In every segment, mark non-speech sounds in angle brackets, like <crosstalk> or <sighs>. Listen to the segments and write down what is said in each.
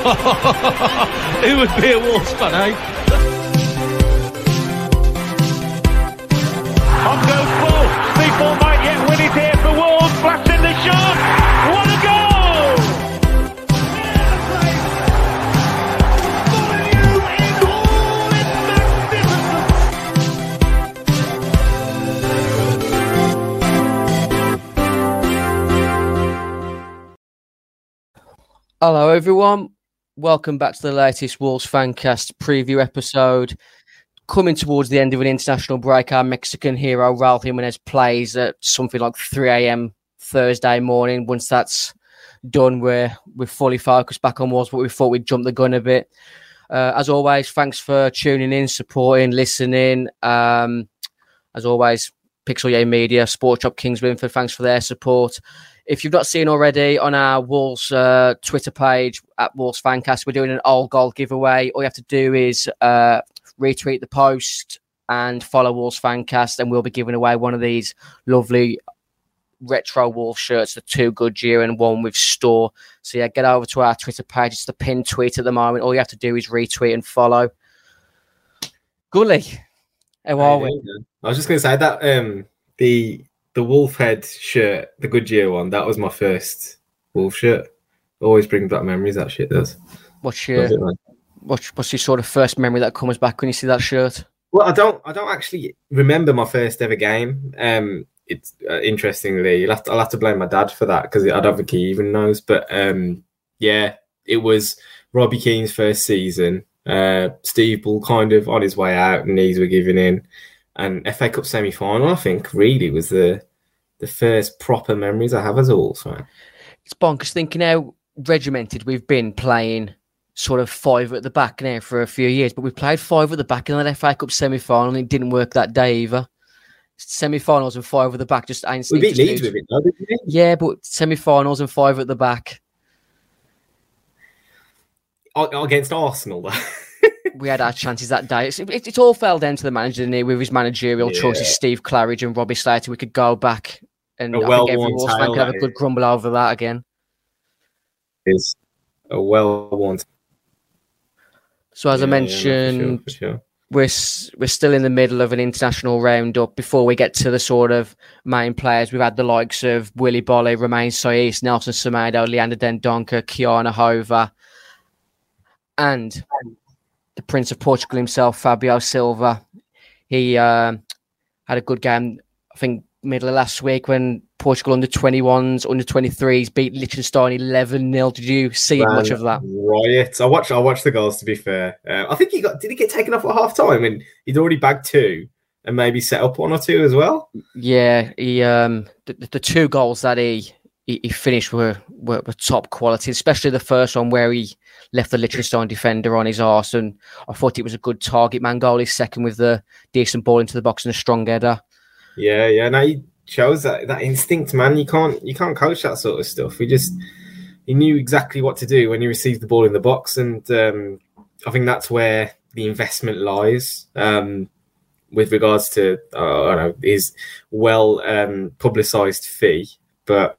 <laughs> Who would be a Wolves fan, eh? On goes Bull. People might yet win it here for Wolves. Blasting the shot. What a goal! Hello, everyone. Welcome back to the latest Wolves Fancast preview episode. Coming towards the end of an international break, our Mexican hero Raul Jimenez plays at something like 3 a.m. Thursday morning. Once that's done, we're we're fully focused back on Wolves, but we thought we'd jump the gun a bit. Uh, as always, thanks for tuning in, supporting, listening. Um, as always, Pixel Yay Media, Sport Shop Kingswinford, thanks for their support. If you've not seen already on our Wolves uh, Twitter page at Wolves Fancast, we're doing an all goal giveaway. All you have to do is uh, retweet the post and follow Wolves Fancast, and we'll be giving away one of these lovely retro Wolves shirts, the two Goodyear and one with store. So yeah, get over to our Twitter page. It's the pinned tweet at the moment. All you have to do is retweet and follow. Gully, how are we? I was just going to say that um, the the wolf head shirt, the Goodyear one, that was my first wolf shirt. Always brings back memories. That shit does. What's Does your it, what's, what's your sort of first memory that comes back when you see that shirt? Well, I don't. I don't actually remember my first ever game. Um, it's uh, interestingly, you'll have to, I'll have to blame my dad for that because I don't think he even knows. But um, yeah, it was Robbie Keane's first season. Uh, Steve Bull kind of on his way out, knees were giving in, and FA Cup semi final. I think really was the the first proper memories I have as a Wolves fan. It's bonkers thinking how regimented we've been playing sort of five at the back now for a few years, but we played five at the back in that FA Cup semi final and it didn't work that day either. Semi finals and five at the back just ain't We beat Leeds with it, though, didn't we? Yeah, but semi finals and five at the back. Against Arsenal, though. <laughs> We had our chances that day. It's, it, it all fell down to the manager didn't it, with his managerial Yeah. choices, Steve Claridge and Robbie Slater. We could go back and A I think every Wolves fan could have a good is. grumble over that again. is a well worn. So as I mentioned, for sure. we're we're still in the middle of an international roundup before we get to the sort of main players. We've had the likes of Willy Boly, Romain Saïss, Nelson Semedo, Leander Dendoncker, Ki-Jana Hoever, and the Prince of Portugal himself, Fabio Silva. He um had a good game, I think, middle of last week when Portugal under 21s, under 23s beat Liechtenstein 11 0. Did you see Man, much of that? Riot. I watched. I watched the goals. To be fair, uh, I think he got. Did he get taken off at half time? And he'd already bagged two, and maybe set up one or two as well. Yeah, he um the, the two goals that he he, he finished were, were were top quality, especially the first one where he left the Liechtenstein defender on his arse, and I thought it was a good target man goal. His second with the decent ball into the box and a strong header. Yeah, yeah. Now he shows that that instinct, man. You can't you can't coach that sort of stuff. He just he knew exactly what to do when he received the ball in the box, and um, I think that's where the investment lies. Um, with regards to uh, I don't know his well um, publicized fee, but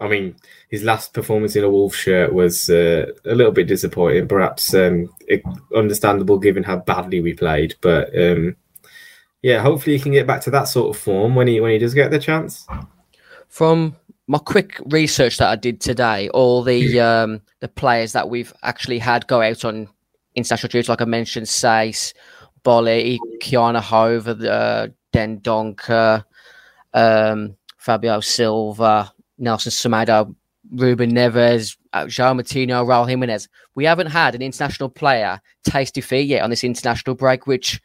I mean his last performance in a Wolf shirt was uh, a little bit disappointing. Perhaps um, it, understandable given how badly we played, but um, yeah, hopefully he can get back to that sort of form when he when he does get the chance. From my quick research that I did today, all the um the players that we've actually had go out on international duty, like I mentioned, Saïss, Boly, Ki-Jana Hoever, uh, Dendoncker, um, Fabio Silva, Nelson Semedo, Ruben Neves, uh, João Moutinho, Raul Jimenez. We haven't had an international player taste defeat yet on this international break, which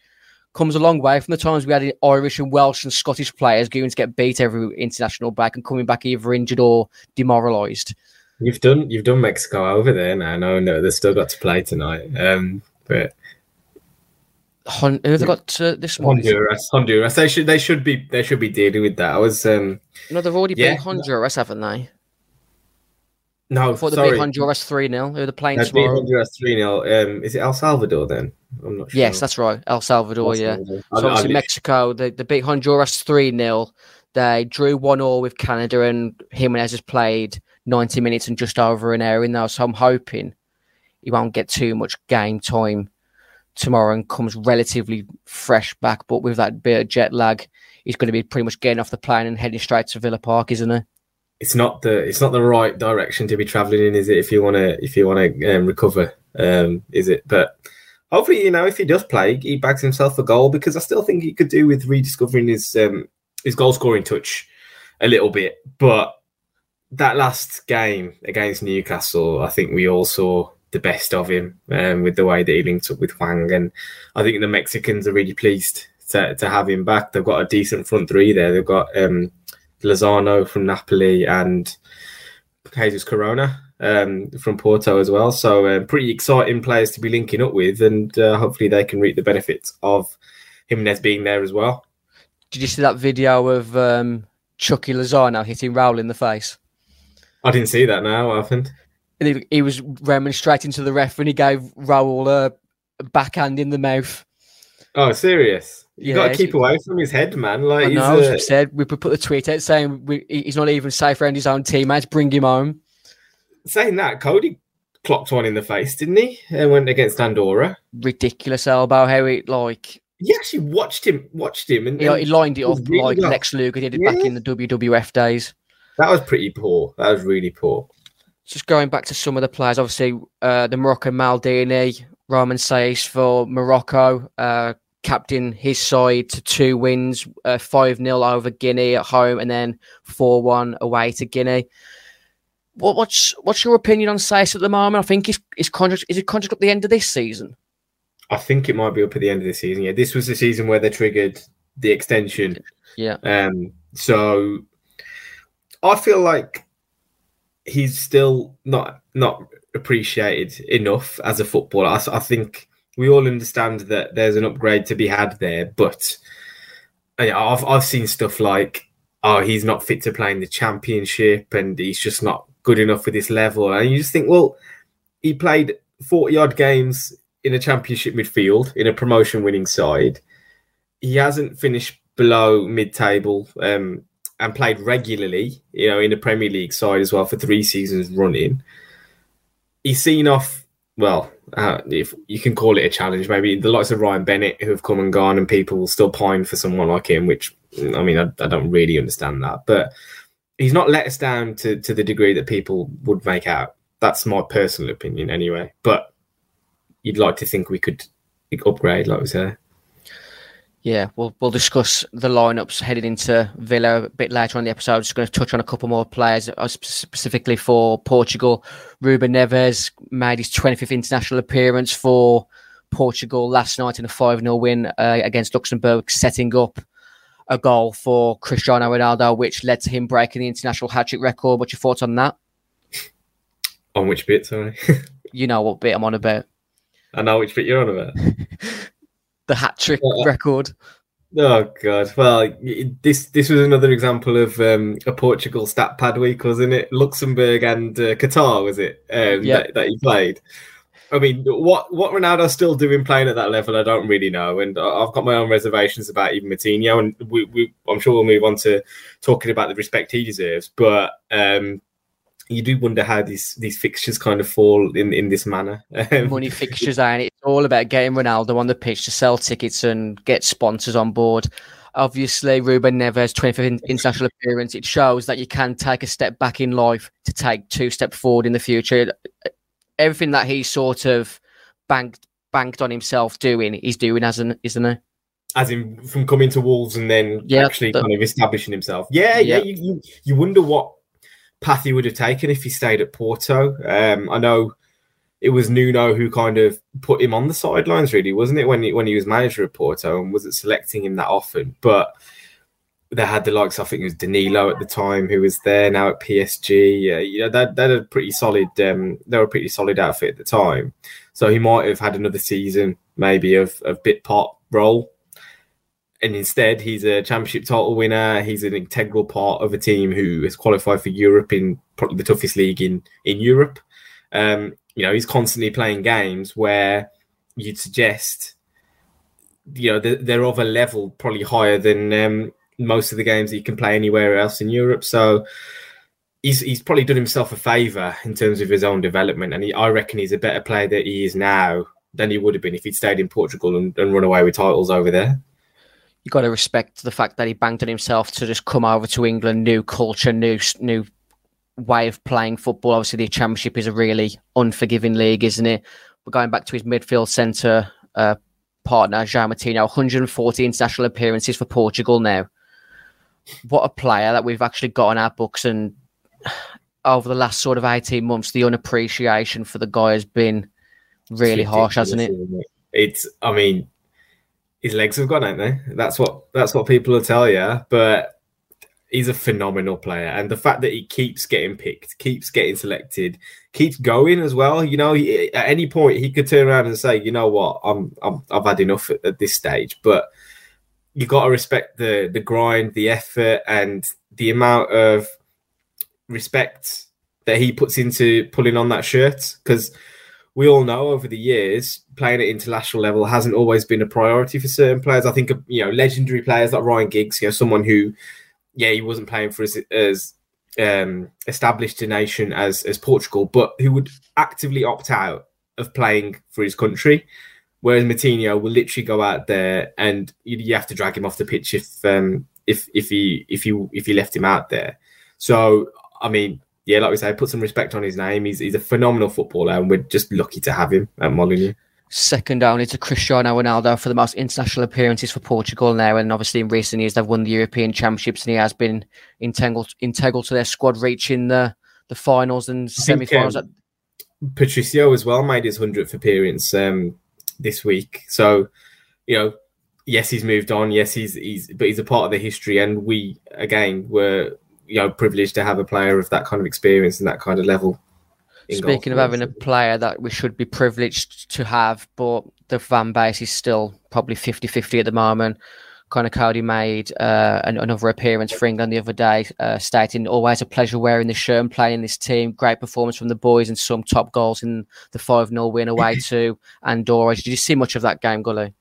comes a long way from the times we had Irish and Welsh and Scottish players going to get beat every international break and coming back either injured or demoralised. You've done you've done Mexico over there now. No, no, they've still got to play tonight. Um, but Hon- who have they got uh, this morning? Honduras, Honduras, they should they should be they should be dealing with that. I was um No, they've already Yeah. beat Honduras, haven't they? no I thought they beat Honduras 3 0. Who are they playing They beat? Honduras three 0 Um, is it El Salvador then? I'm not sure. Yes, that's right. El Salvador, El yeah. Salvador. So I- I obviously Mexico, they, they beat Honduras 3 0. They drew 1 all with Canada, and Jimenez has played 90 minutes and just over an hour in there. So I'm hoping he won't get too much game time tomorrow and comes relatively fresh back. But with that bit of jet lag, he's going to be pretty much getting off the plane and heading straight to Villa Park, isn't he? It's not the it's not the right direction to be travelling in, is it? If you want to if you want to um, recover, um, is it? But hopefully, you know, if he does play, he bags himself a goal because I still think he could do with rediscovering his um, his goal scoring touch a little bit. But that last game against Newcastle, I think we all saw the best of him um, with the way that he linked up with Hwang, and I think the Mexicans are really pleased to, to have him back. They've got a decent front three there. They've got um, Lozano from Napoli and Jesus Corona um, from Porto as well. So uh, pretty exciting players to be linking up with, and uh, hopefully they can reap the benefits of Jimenez being there as well. Did you see that video of um, Chucky Lozano hitting Raul in the face? I didn't see that now. What happened? He, he was remonstrating to the ref and he gave Raul a backhand in the mouth. Oh, serious? You yeah, got to keep away from his head, man. Like, I know, a... said we put the tweet out saying we, he's not even safe around his own teammates. Bring him home. Saying that, Coady clocked one in the face, didn't he? And went against Andorra. Ridiculous elbow. How it like he actually watched him, watched him, and, he, he lined it up really like well. Lex Luger did it yeah. back in the WWF days. That was pretty poor. That was really poor. Just going back to some of the players, obviously uh, the Moroccan Maldini, Romain Saïss for Morocco, uh, captain his side to two wins, uh, five uh, 0 over Guinea at home, and then four one away to Guinea. What, what's what's your opinion on Saïss at the moment? I think his his contract is it contract at the end of this season. I think it might be up at the end of the season. Yeah, this was the season where they triggered the extension. Yeah. Um. So I feel like he's still not not appreciated enough as a footballer. I, I think we all understand that there's an upgrade to be had there, but I've I've seen stuff like, oh, he's not fit to play in the championship, and he's just not good enough for this level. And you just think, well, he played forty odd games in a championship midfield in a promotion winning side. He hasn't finished below mid table um, and played regularly, you know, in the Premier League side as well for three seasons running. He's seen off, well, uh, if you can call it a challenge, maybe the likes of Ryan Bennett who have come and gone, and people will still pine for someone like him, which I mean, I, I don't really understand that. But he's not let us down to, to the degree that people would make out. That's my personal opinion, anyway. But you'd like to think we could upgrade, like we said. Yeah, we'll we'll discuss the lineups heading into Villa a bit later on the episode. I'm just going to touch on a couple more players, uh, specifically for Portugal. Ruben Neves made his 25th international appearance for Portugal last night in a 5 0 win uh, against Luxembourg, setting up a goal for Cristiano Ronaldo, which led to him breaking the international hat trick record. What's your thoughts on that? On which bit, sorry? <laughs> you know what bit I'm on about. I know which bit you're on about. <laughs> the hat trick record. Oh god! Well, this this was another example of um, a Portugal stat pad week, wasn't it? Luxembourg and uh, Qatar was it um, yeah. that, that he played. I mean, what what Ronaldo's still doing playing at that level, I don't really know, and I've got my own reservations about even Moutinho, and we, we, I'm sure we'll move on to talking about the respect he deserves. But um, you do wonder how these these fixtures kind of fall in in this manner. Um, Money fixtures, and it's all about getting Ronaldo on the pitch to sell tickets and get sponsors on board. Obviously, Ruben Neves' 25th international appearance, it shows that you can take a step back in life to take two steps forward in the future. Everything that he sort of banked banked on himself doing, he's doing, as an, isn't he? As in from coming to Wolves and then yeah, actually the, kind of establishing himself. Yeah, yeah. yeah you, you, you wonder what path he would have taken if he stayed at Porto. Um, I know it was Nuno who kind of put him on the sidelines, really, wasn't it, when he, when he was manager at Porto and wasn't selecting him that often. But they had the likes, I think it was Danilo at the time who was there now at PSG. Uh, you know, that that a pretty solid. Um, they were a pretty solid outfit at the time. So he might have had another season, maybe of of bit part role and instead he's a championship title winner. He's an integral part of a team who has qualified for Europe in probably the toughest league in in Europe. Um, you know, he's constantly playing games where you'd suggest, you know, they're, they're of a level probably higher than um, most of the games that you can play anywhere else in Europe. So he's he's probably done himself a favour in terms of his own development, and he, I reckon he's a better player that he is now than he would have been if he'd stayed in Portugal and, and run away with titles over there. You got to respect the fact that he banked on himself to just come over to England, new culture, new new way of playing football. Obviously, the Championship is a really unforgiving league, isn't it? We're going back to his midfield centre uh, partner, João Moutinho, 140 international appearances for Portugal now. What a player that we've actually got on our books and over the last sort of 18 months, the unappreciation for the guy has been really harsh, hasn't it? It's, I mean, his legs have gone, ain't they? That's what that's what people will tell you. But he's a phenomenal player, and the fact that he keeps getting picked, keeps getting selected, keeps going as well. You know, he, at any point he could turn around and say, "You know what? I'm, I'm I've had enough at, at this stage." But you got to respect the the grind, the effort, and the amount of respect that he puts into pulling on that shirt because we all know over the years playing at international level hasn't always been a priority for certain players. I think you know legendary players like Ryan Giggs, you know, someone who yeah he wasn't playing for as, as um, established a nation as as Portugal, but who would actively opt out of playing for his country. Whereas Moutinho will literally go out there and you, you have to drag him off the pitch if um, if if he if you if you left him out there. So I mean, yeah, like we say, put some respect on his name. He's he's a phenomenal footballer, and we're just lucky to have him at Molineux. Second only to Cristiano Ronaldo for the most international appearances for Portugal now, and obviously in recent years they've won the European Championships, and he has been integral integral to their squad reaching the the finals and semi-finals. um, Patricio as well made his hundredth appearance um, this week, so you know, yes, he's moved on. Yes, he's he's but he's a part of the history, and we again were you know privileged to have a player of that kind of experience and that kind of level. Speaking of having a player that we should be privileged to have, but the fan base is still probably 50 50 at the moment. Conor Coady made uh, another appearance for England the other day, uh, stating always a pleasure wearing the shirt and playing this team. Great performance from the boys and some top goals in the 5 0 win away <clears throat> to Andorra. Did you see much of that game, Gully?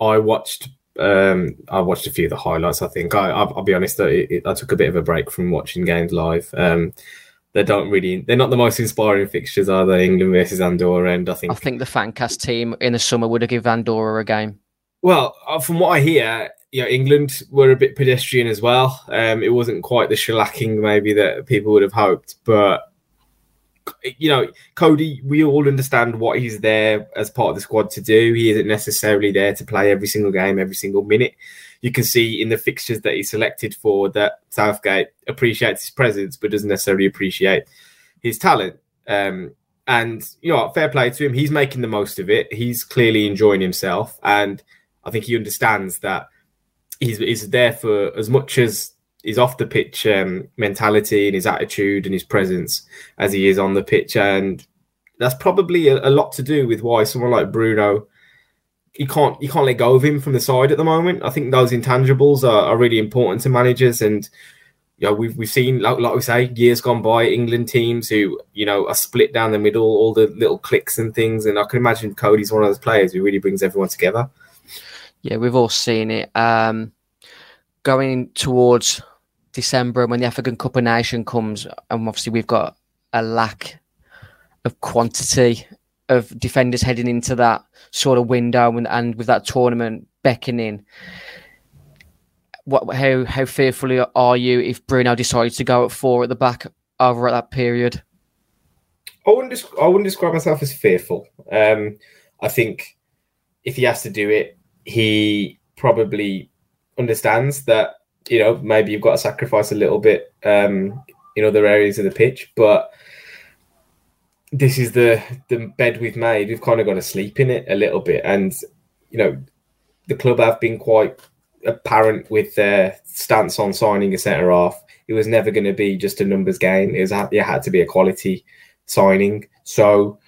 I watched um, I watched a few of the highlights. I think I, will be honest. It, it, I took a bit of a break from watching games live. Um, they don't really. They're not the most inspiring fixtures, are they? England versus Andorra, and I think I think the Fancast team in the summer would have given Andorra a game. Well, uh, from what I hear, you know, England were a bit pedestrian as well. Um, it wasn't quite the shellacking maybe that people would have hoped, but you know, Coady, we all understand what he's there as part of the squad to do. He isn't necessarily there to play every single game, every single minute. You can see in the fixtures that he's selected for that Southgate appreciates his presence, but doesn't necessarily appreciate his talent. Um, and you know, fair play to him. He's making the most of it. He's clearly enjoying himself, and I think he understands that he's, he's there for as much as his off the pitch um, mentality and his attitude and his presence as he is on the pitch, and that's probably a, a, lot to do with why someone like Bruno you can't you can't let go of him from the side at the moment. I think those intangibles are, are really important to managers, and you know we've we've seen like, like we say years gone by England teams who you know are split down the middle, all the little clicks and things, and I can imagine Coady's one of those players who really brings everyone together. Yeah, we've all seen it. Um, going towards December and when the African Cup of Nation comes, and obviously we've got a lack of quantity of defenders heading into that sort of window, and, and with that tournament beckoning. What how how fearful are you if Bruno decides to go at four at the back over at that period? I wouldn't I wouldn't describe myself as fearful. Um, I think if he has to do it, he probably understands that you know, maybe you've got to sacrifice a little bit um, in other areas of the pitch, but this is the the bed we've made. We've kind of got to sleep in it a little bit, and you know, the club have been quite apparent with their stance on signing a centre half. It was never going to be just a numbers game. It was it had to be a quality signing. So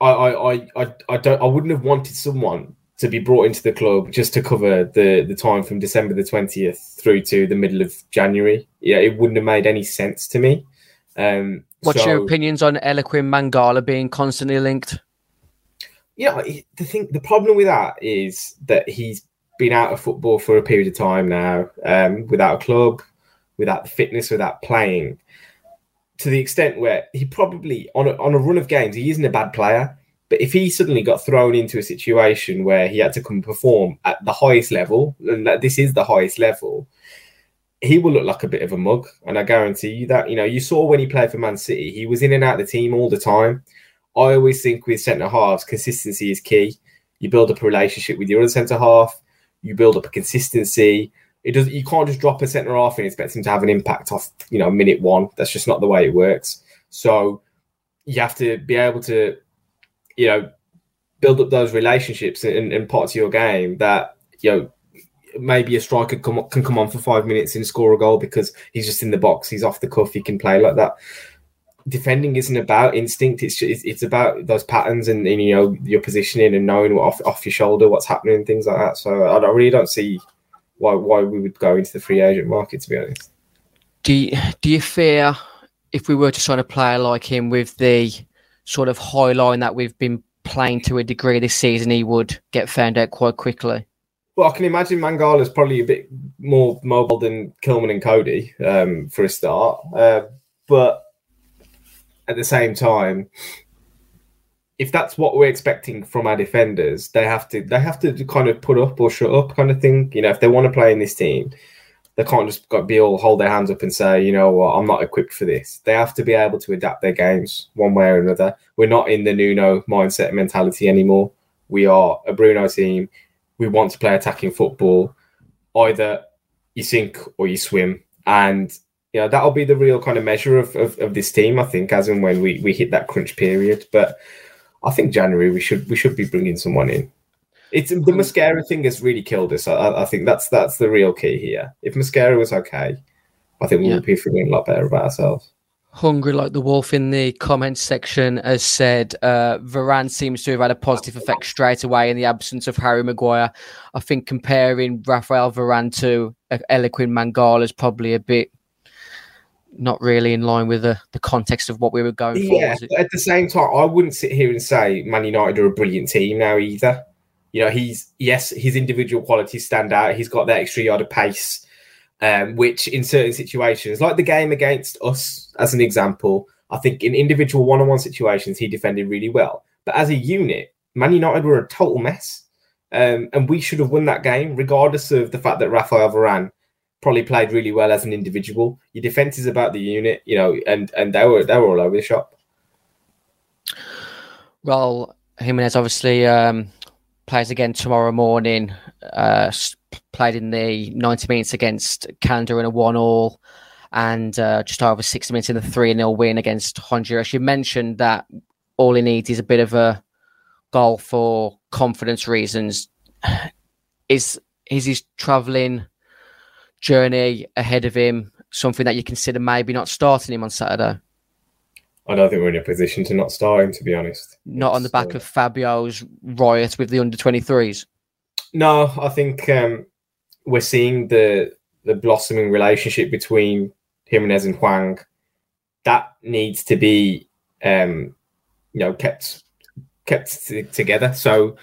I I I I don't I wouldn't have wanted someone to be brought into the club just to cover the the time from December the twentieth through to the middle of January. Yeah, it wouldn't have made any sense to me. Um, What's so, your opinions on Eliaquim Mangala being constantly linked? Yeah, the thing, the problem with that is that he's been out of football for a period of time now, um, without a club, without the fitness, without playing. to the extent where he probably on a, on a run of games he isn't a bad player, but if he suddenly got thrown into a situation where he had to come perform at the highest level, and that this is the highest level, he will look like a bit of a mug. And I guarantee you that. You know, you saw when he played for Man City, he was in and out of the team all the time. I always think with centre halves, consistency is key. You build up a relationship with your other centre half, you build up a consistency. It does you can't just drop a centre half and expect him to have an impact off, you know, minute one. That's just not the way it works. So you have to be able to, you know, build up those relationships and, and parts of your game that, you know, maybe a striker come, can come on for five minutes and score a goal because he's just in the box, he's off the cuff, he can play like that defending isn't about instinct. It's just, it's about those patterns and, and, you know your positioning and knowing what off, off your shoulder what's happening and things like that. So I, I really don't see why why we would go into the free agent market to be honest. Do you, do you fear if we were to sign a player like him with the sort of high line that we've been playing to a degree this season, he would get found out quite quickly? Well, I can imagine Mangala's probably a bit more mobile than Kilman and Coady um, for a start, uh, but at the same time, if that's what we're expecting from our defenders, they have to they have to kind of put up or shut up kind of thing. You know, if they want to play in this team, they can't just be all hold their hands up and say, you know what, I'm not equipped for this. They have to be able to adapt their games one way or another. We're not in the Nuno mindset mentality anymore. We are a Bruno team. We want to play attacking football. Either you sink or you swim. And you know that'll be the real kind of measure of, of, of this team. I think as and when we, we hit that crunch period. But I think January we should we should be bringing someone in. It's the Mosquera thing has really killed us. I, I think that's that's the real key here. If Mosquera was okay, I think we yeah. would be feeling a lot better about ourselves. Hungry like the wolf in the comments section has said uh, Varane seems to have had a positive effect straight away in the absence of Harry Maguire. I think comparing Rafael Varane to Eliaquim Mangala is probably a bit not really in line with the, the context of what we were going for. Yeah, at the same time, I wouldn't sit here and say Man United are a brilliant team now either. You know, he's yes, his individual qualities stand out. He's got that extra yard of pace, um, which in certain situations, like the game against us, as an example, I think in individual one-on-one situations he defended really well. But as a unit, Man United were a total mess. Um, and we should have won that game, regardless of the fact that Rafael Varane probably played really well as an individual. Your defense is about the unit, you know, and and they were they were all over the shop. Well, Jimenez obviously um, plays again tomorrow morning. Uh, played in the 90 minutes against Canada in a one-all, and uh, just over 60 minutes in the three 0 win against Honduras. You mentioned that all he needs is a bit of a goal for confidence reasons. Is is he travelling? journey ahead of him something that you consider maybe not starting him on Saturday? I don't think we're in a position to not start him, to be honest. Not on the back uh, of Fabio's riot with the under 23s? No, I think um, we're seeing the the blossoming relationship between Jimenez and Hwang. That needs to be, um, you know, kept kept t- together. So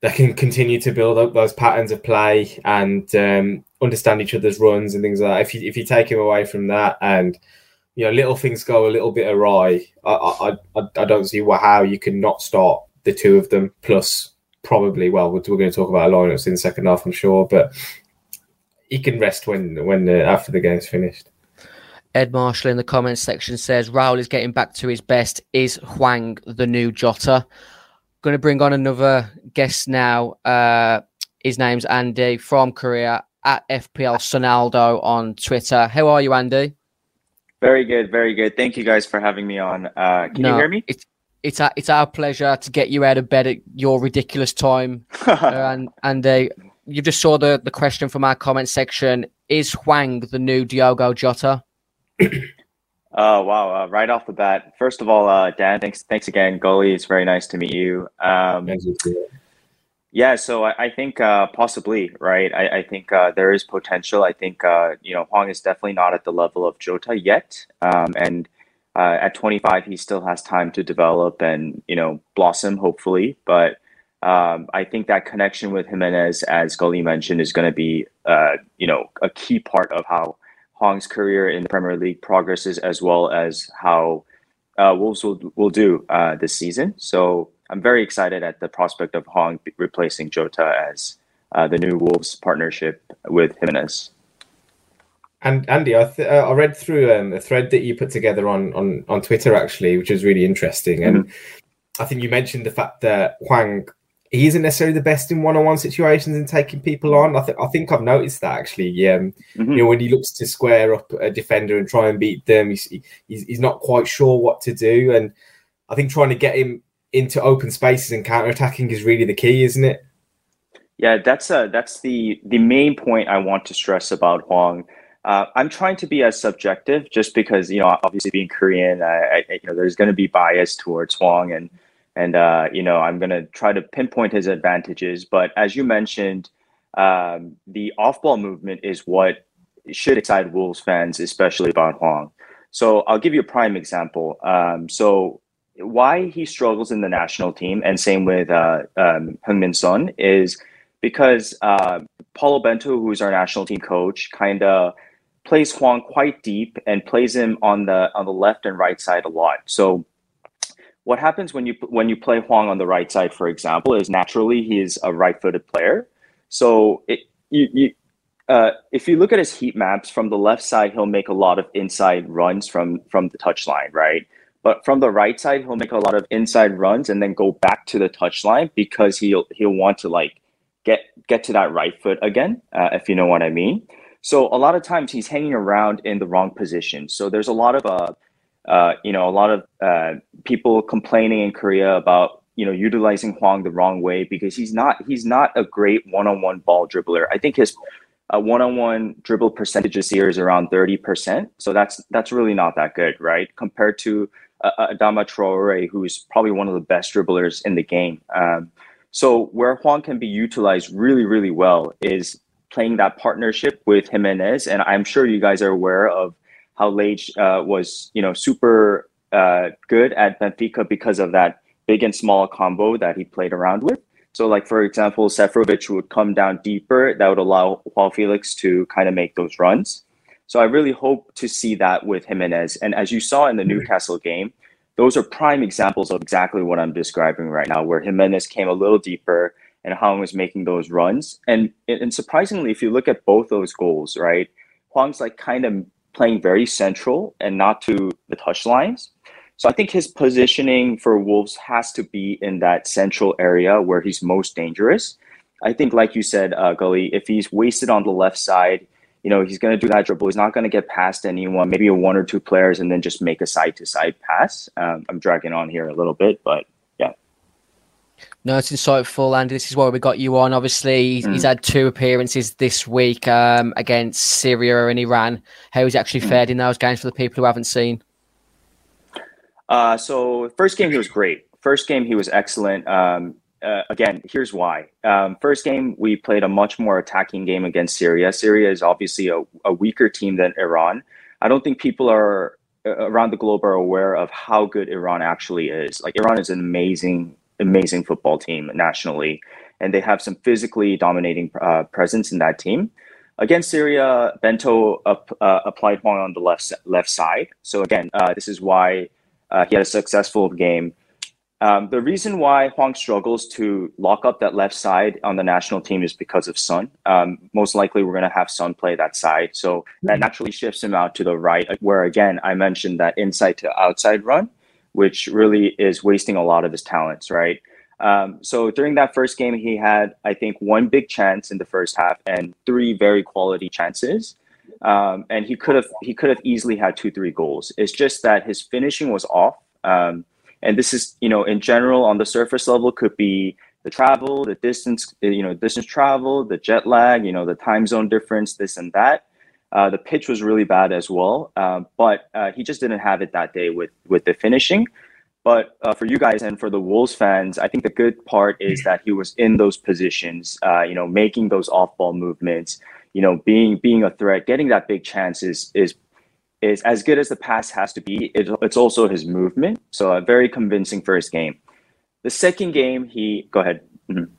they can continue to build up those patterns of play and um, understand each other's runs and things like that. If you if you take him away from that and you know little things go a little bit awry, I I, I, I don't see how you can not start the two of them plus probably well we're, we're going to talk about lineups in the second half I'm sure, but he can rest when when uh, after the game's finished. Ed Marshall in the comments section says Raul is getting back to his best. Is Hwang the new Jota? Going to bring on another guest now. Uh, his name's Andy from Korea at FPL Sonaldo on Twitter. How are you, Andy? Very good, very good. Thank you guys for having me on. Uh, can no, you hear me? It's it's our, it's our pleasure to get you out of bed at your ridiculous time. uh, <laughs> and and uh, you just saw the the question from our comment section: Is Hwang the new Diogo Jota? <clears throat> Oh wow! Uh, right off the bat, first of all, uh, Dan, thanks, thanks again, Gully. It's very nice to meet you. Um, yeah, so I, I think uh, possibly right. I, I think uh, there is potential. I think uh, you know Hwang is definitely not at the level of Jota yet, um, and uh, at 25 he still has time to develop and you know blossom hopefully. But um, I think that connection with Jimenez, as Gully mentioned, is going to be uh, you know a key part of how Hwang's career in the Premier League progresses, as well as how uh, Wolves will will do this season. So I'm very excited at the prospect of Hwang replacing Jota as uh, the new Wolves partnership with Jimenez. And Andy, I, th- uh, I read through um, a thread that you put together on, on, on Twitter actually, which was really interesting. And mm-hmm. I think you mentioned the fact that Hwang he isn't necessarily the best in one-on-one situations and taking people on. I, th- I think I've noticed that actually. Um, mm-hmm. You know, when he looks to square up a defender and try and beat them, he's, he's he's not quite sure what to do. And I think trying to get him into open spaces and counter-attacking is really the key, isn't it? Yeah, that's uh, that's the the main point I want to stress about Hwang. Uh, I'm trying to be as subjective, just because you know, obviously being Korean, I, I you know, there's going to be bias towards Hwang and and uh, you know I'm going to try to pinpoint his advantages. But as you mentioned, um, the off-ball movement is what should excite Wolves fans, especially about Hwang. So I'll give you a prime example. Um, so why he struggles in the national team, and same with uh, um, Heung-min Son, is because uh, Paulo Bento, who's our national team coach, kind of plays Hwang quite deep and plays him on the on the left and right side a lot. So what happens when you when you play Hwang on the right side, for example, is naturally he's a right-footed player. So it, you, you uh, if you look at his heat maps from the left side, he'll make a lot of inside runs from from the touchline, right? But from the right side, he'll make a lot of inside runs and then go back to the touchline because he'll he'll want to like get get to that right foot again, uh, if you know what I mean. So a lot of times he's hanging around in the wrong position. So there's a lot of uh, uh, you know, a lot of uh, people complaining in Korea about you know utilizing Hwang the wrong way because he's not he's not a great one-on-one ball dribbler. I think his uh, one-on-one dribble percentage year is around thirty percent. So that's that's really not that good, right? Compared to uh, uh Adama Traore, who's probably one of the best dribblers in the game. Um, so where Hwang can be utilized really, really well is playing that partnership with Jimenez, and I'm sure you guys are aware of how Lage uh, was, you know, super uh, good at Benfica because of that big and small combo that he played around with. So, like for example, Seferovic would come down deeper. That would allow Joao Felix to kind of make those runs. So I really hope to see that with Jimenez. And as you saw in the mm-hmm. Newcastle game, those are prime examples of exactly what I'm describing right now, where Jimenez came a little deeper and Hwang was making those runs. And and surprisingly, if you look at both those goals, right, Hwang's like kind of playing very central and not to the touch lines. So I think his positioning for Wolves has to be in that central area where he's most dangerous. I think, like you said, uh, Gully, if he's wasted on the left side, you know, he's going to do that dribble. He's not going to get past anyone, maybe a one or two players, and then just make a side to side pass. Um, I'm dragging on here a little bit, but yeah. no, it's insightful, Andy. This is why we got you on. Obviously, he's, mm. he's had two appearances this week um, against Syria and Iran. How he's actually mm. fared in those games for the people who haven't seen? Uh, so, first game, he was great. First game, he was excellent. Um, uh, again, here's why. Um, first game, we played a much more attacking game against Syria. Syria is obviously a, a weaker team than Iran. I don't think people are uh, around the globe are aware of how good Iran actually is. Like Iran is an amazing amazing football team nationally, and they have some physically dominating uh, presence in that team. Against Syria, Bento up, uh, applied Hwang on the left left side. So again, uh, this is why he had a successful game. Um, the reason why Hwang struggles to lock up that left side on the national team is because of Son. Um, most likely, we're going to have Son play that side, so that naturally shifts him out to the right. Where again, I mentioned that inside to outside run which really is wasting a lot of his talents, right? Um, so during that first game, he had, I think, one big chance in the first half and three very quality chances. Um, and he could have he could have easily had two three goals. It's just that his finishing was off. Um, and this is you know in general on the surface level could be the travel, the distance, you know, distance travel, the jet lag, you know, the time zone difference, this and that. Uh, the pitch was really bad as well, uh, but uh, he just didn't have it that day with with the finishing. But uh, for you guys and for the Wolves fans, I think the good part is that he was in those positions, uh, you know, making those off-ball movements, you know, being being a threat, getting that big chance is is is as good as the pass has to be. It, it's also his movement. So a very convincing first game. The second game, he go ahead. Mm-hmm.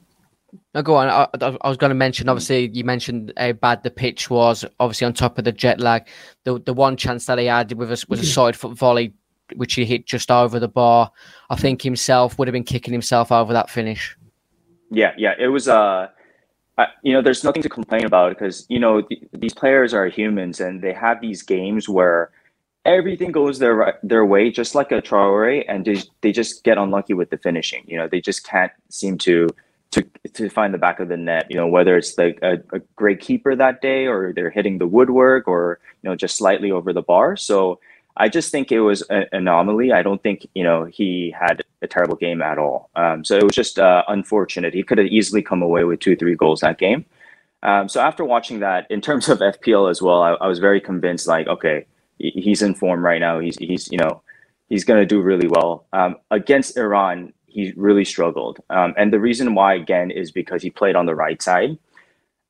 No, go on. I, I was going to mention. Obviously, you mentioned how bad the pitch was. Obviously, on top of the jet lag, the the one chance that he had with us was a side foot volley, which he hit just over the bar. I think himself would have been kicking himself over that finish. Yeah, yeah, it was. Uh, I, you know, there's nothing to complain about because you know th- these players are humans and they have these games where everything goes their their way, just like a Traore, and they, they just get unlucky with the finishing. You know, they just can't seem to to to find the back of the net. You know, whether it's like a, a great keeper that day, or they're hitting the woodwork, or you know, just slightly over the bar. So I just think it was an anomaly. I don't think you know he had a terrible game at all. Um, so it was just uh, unfortunate. He could have easily come away with two, three goals that game. Um, so after watching that, in terms of FPL as well, I, I was very convinced. Like, okay, he's in form right now. He's he's you know he's going to do really well um, against Iran. He really struggled, um, and the reason why again is because he played on the right side.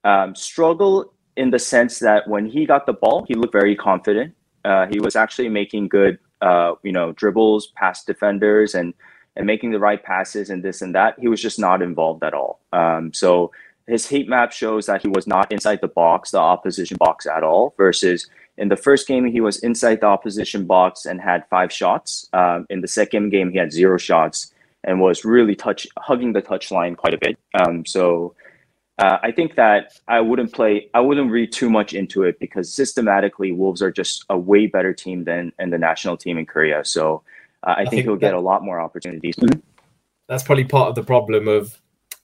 Um, struggle in the sense that when he got the ball, he looked very confident. Uh, he was actually making good, uh, you know, dribbles past defenders and and making the right passes and this and that. He was just not involved at all. Um, so his heat map shows that he was not inside the box, the opposition box at all. Versus in the first game, he was inside the opposition box and had five shots. Um, in the second game, he had zero shots and was really touch hugging the touchline quite a bit. Um, so uh, I think that I wouldn't play, I wouldn't read too much into it because systematically, Wolves are just a way better team than and the national team in Korea. So uh, I, I, think, think he'll that, get a lot more opportunities. That's probably part of the problem of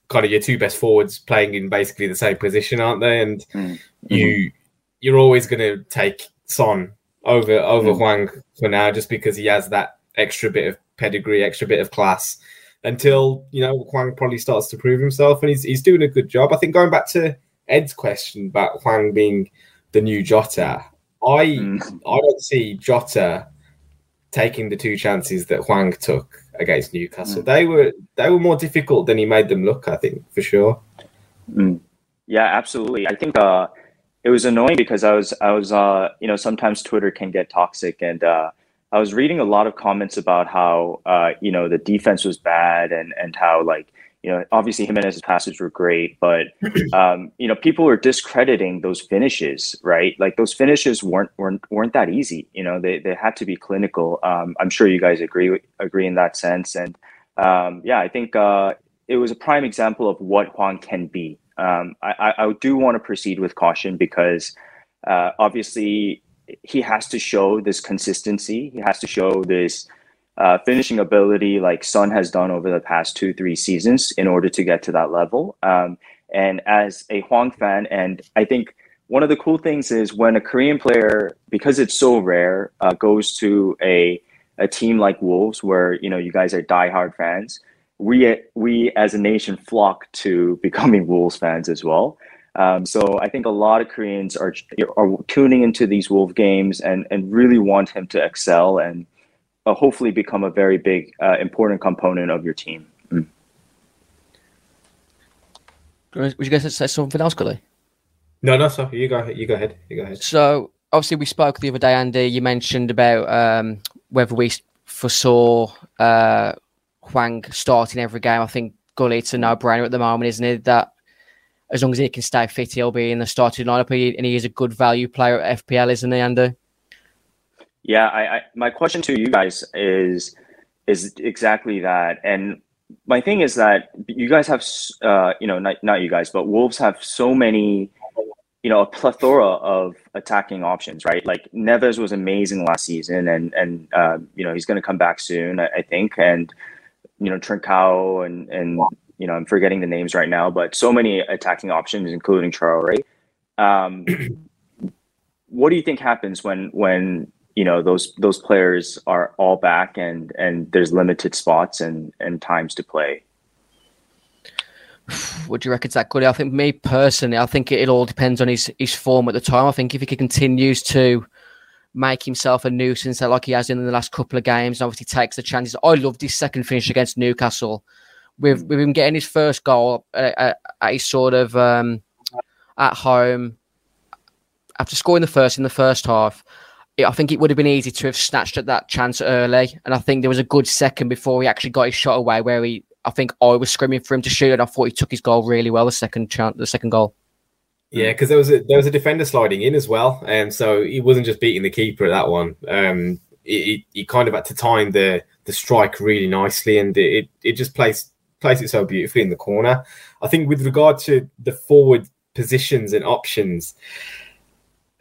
kind of your two best forwards playing in basically the same position, aren't they? And mm-hmm. you you're always going to take Son over over mm-hmm. Hwang for now, just because he has that extra bit of pedigree, extra bit of class until you know Hwang probably starts to prove himself, and he's he's doing a good job. I think going back to Ed's question about Hwang being the new Jota, I mm. I don't see Jota taking the two chances that Hwang took against Newcastle. Mm. They were they were more difficult than he made them look. I think for sure. Mm. Yeah, absolutely. I think uh, it was annoying because I was I was uh, you know sometimes Twitter can get toxic and. Uh, I was reading a lot of comments about how uh, you know the defense was bad and and how like you know obviously Jimenez's passes were great, but <clears throat> um, you know people were discrediting those finishes, right? Like those finishes weren't weren't weren't that easy. You know they they had to be clinical. Um, I'm sure you guys agree agree in that sense, and um, yeah, I think uh, it was a prime example of what Hwang can be. Um, I, I do want to proceed with caution because uh, obviously he has to show this consistency. He has to show this uh, finishing ability like Son has done over the past two, three seasons in order to get to that level. Um, and as a Hwang fan, and I think one of the cool things is when a Korean player, because it's so rare, uh, goes to a a team like Wolves, where you know you guys are diehard fans, we we as a nation flock to becoming Wolves fans as well. Um, so I think a lot of Koreans are are tuning into these Wolf games and and really want him to excel and uh, hopefully become a very big uh, important component of your team. Mm. Would you guys say something else, Gully? No, no, sorry. You go ahead. You go ahead. You go ahead. So obviously we spoke the other day, Andy. You mentioned about um, whether we foresaw uh, Hwang starting every game. I think Gully, it's a no-brainer at the moment, isn't it? That as long as he can stay fit, he'll be in the starting lineup. And he is a good value player at FPL, isn't he, Andy? Yeah, I, I, my question to you guys is is exactly that. And my thing is that you guys have, uh, you know, not, not you guys, but Wolves have so many, you know, a plethora of attacking options, right? Like Neves was amazing last season, and and uh, you know he's going to come back soon, I, I think, and you know Trincao and and you know, I'm forgetting the names right now, but so many attacking options, including Traore. Um, <clears throat> what do you think happens when when you know those those players are all back and and there's limited spots and and times to play? <sighs> What do you reckon, Zach? Good. I think me personally, I think it, it all depends on his his form at the time. I think if he continues to make himself a nuisance like he has in the last couple of games, obviously takes the chances. I loved his second finish against Newcastle with with him getting his first goal at, at, his sort of um, at home after scoring the first in the first half. I think it would have been easy to have snatched at that chance early, and I think there was a good second before he actually got his shot away, where he I think I was screaming for him to shoot, and I thought he took his goal really well. The second chance, the second goal. Yeah, because there was a there was a defender sliding in as well, and um, so he wasn't just beating the keeper at that one. Um, he, he kind of had to time the the strike really nicely, and it it just placed placed it so beautifully in the corner. I think with regard to the forward positions and options,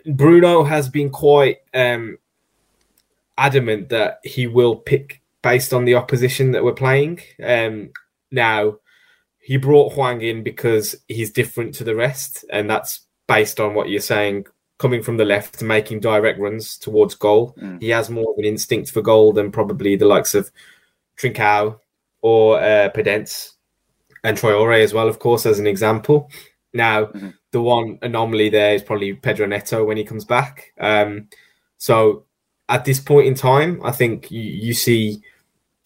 Bruno has been quite um, adamant that he will pick based on the opposition that we're playing. Um, now, he brought Hwang in because he's different to the rest, and that's based on what you're saying. Coming from the left, making direct runs towards goal, mm. he has more of an instinct for goal than probably the likes of Trincao or uh, Podence and Traore as well, of course, as an example. Now, mm-hmm. the one anomaly there is probably Pedro Neto when he comes back. Um, so at this point in time, I think you, you see